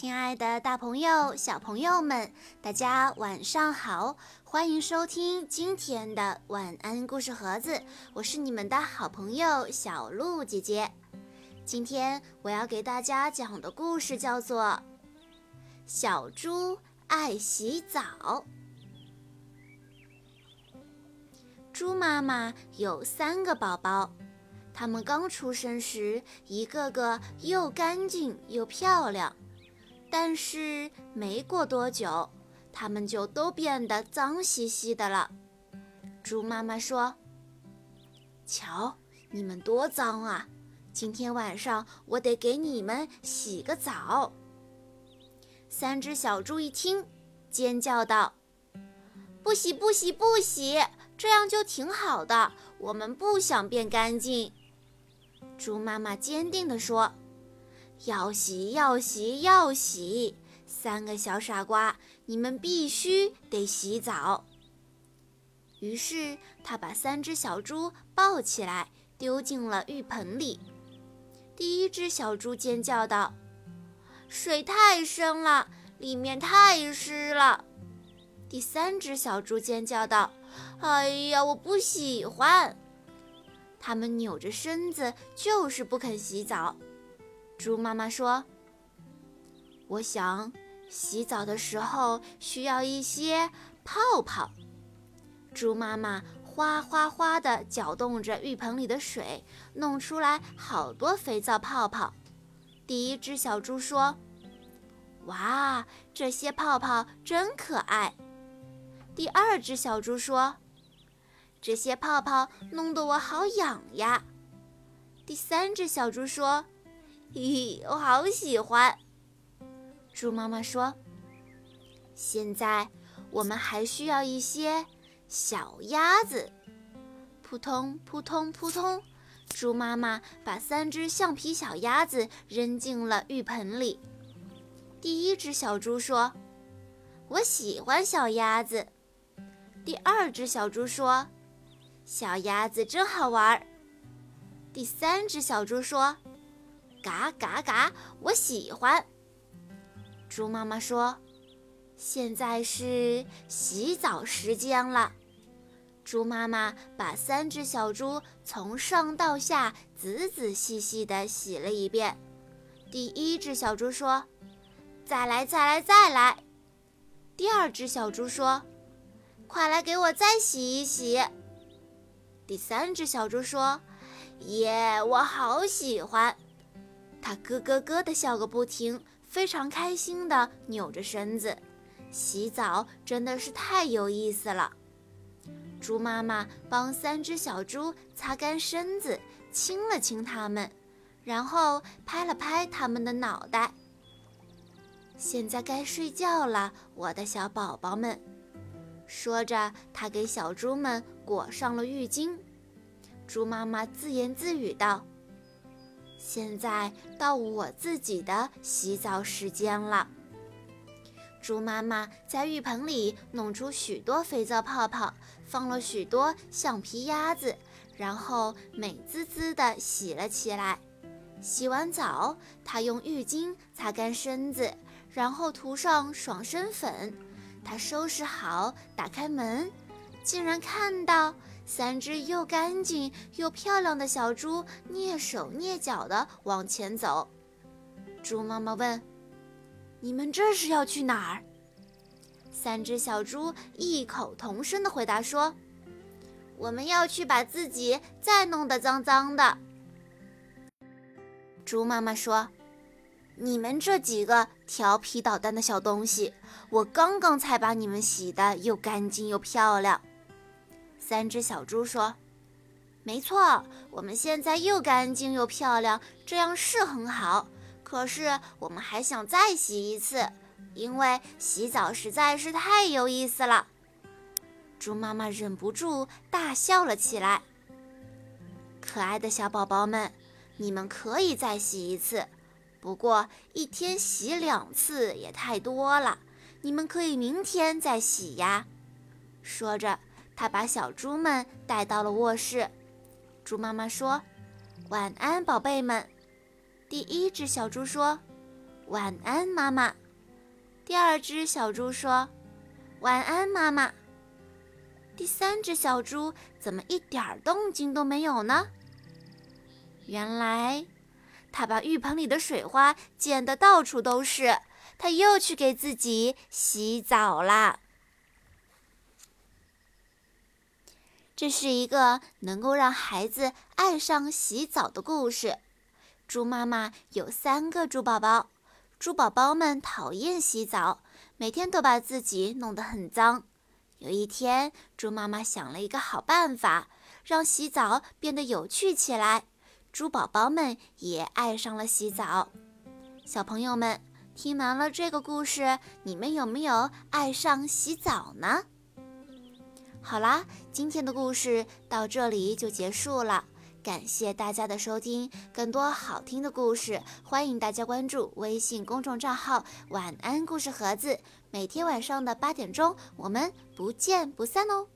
亲爱的，大朋友、小朋友们，大家晚上好！欢迎收听今天的晚安故事盒子，我是你们的好朋友小鹿姐姐。今天我要给大家讲的故事叫做《小猪爱洗澡》。猪妈妈有三个宝宝，他们刚出生时，一个个又干净又漂亮。但是没过多久，它们就都变得脏兮兮的了。猪妈妈说：“瞧，你们多脏啊！今天晚上我得给你们洗个澡。”三只小猪一听，尖叫道：“不洗，不洗，不洗！这样就挺好的。我们不想变干净。”猪妈妈坚定地说。要洗要洗要洗！三个小傻瓜，你们必须得洗澡。于是他把三只小猪抱起来，丢进了浴盆里。第一只小猪尖叫道：“水太深了，里面太湿了。”第三只小猪尖叫道：“哎呀，我不喜欢！”他们扭着身子，就是不肯洗澡。猪妈妈说：“我想洗澡的时候需要一些泡泡。”猪妈妈哗哗哗地搅动着浴盆里的水，弄出来好多肥皂泡泡。第一只小猪说：“哇，这些泡泡真可爱。”第二只小猪说：“这些泡泡弄得我好痒呀。”第三只小猪说。咦，我好喜欢。猪妈妈说：“现在我们还需要一些小鸭子。”扑通扑通扑通，猪妈妈把三只橡皮小鸭子扔进了浴盆里。第一只小猪说：“我喜欢小鸭子。”第二只小猪说：“小鸭子真好玩。”第三只小猪说。嘎嘎嘎！我喜欢。猪妈妈说：“现在是洗澡时间了。”猪妈妈把三只小猪从上到下仔仔细细地洗了一遍。第一只小猪说：“再来，再来，再来。”第二只小猪说：“快来给我再洗一洗。”第三只小猪说：“耶，我好喜欢。”他咯咯咯地笑个不停，非常开心地扭着身子。洗澡真的是太有意思了。猪妈妈帮三只小猪擦干身子，亲了亲它们，然后拍了拍它们的脑袋。现在该睡觉了，我的小宝宝们。说着，它给小猪们裹上了浴巾。猪妈妈自言自语道。现在到我自己的洗澡时间了。猪妈妈在浴盆里弄出许多肥皂泡泡，放了许多橡皮鸭子，然后美滋滋地洗了起来。洗完澡，她用浴巾擦干身子，然后涂上爽身粉。她收拾好，打开门，竟然看到。三只又干净又漂亮的小猪蹑手蹑脚地往前走。猪妈妈问：“你们这是要去哪儿？”三只小猪异口同声地回答说：“我们要去把自己再弄得脏脏的。”猪妈妈说：“你们这几个调皮捣蛋的小东西，我刚刚才把你们洗得又干净又漂亮。”三只小猪说：“没错，我们现在又干净又漂亮，这样是很好。可是我们还想再洗一次，因为洗澡实在是太有意思了。”猪妈妈忍不住大笑了起来。可爱的小宝宝们，你们可以再洗一次，不过一天洗两次也太多了。你们可以明天再洗呀。说着。他把小猪们带到了卧室。猪妈妈说：“晚安，宝贝们。”第一只小猪说：“晚安，妈妈。”第二只小猪说：“晚安，妈妈。”第三只小猪怎么一点动静都没有呢？原来，它把浴盆里的水花溅得到处都是，它又去给自己洗澡啦。这是一个能够让孩子爱上洗澡的故事。猪妈妈有三个猪宝宝，猪宝宝们讨厌洗澡，每天都把自己弄得很脏。有一天，猪妈妈想了一个好办法，让洗澡变得有趣起来。猪宝宝们也爱上了洗澡。小朋友们，听完了这个故事，你们有没有爱上洗澡呢？好啦，今天的故事到这里就结束了。感谢大家的收听，更多好听的故事，欢迎大家关注微信公众账号“晚安故事盒子”。每天晚上的八点钟，我们不见不散哦。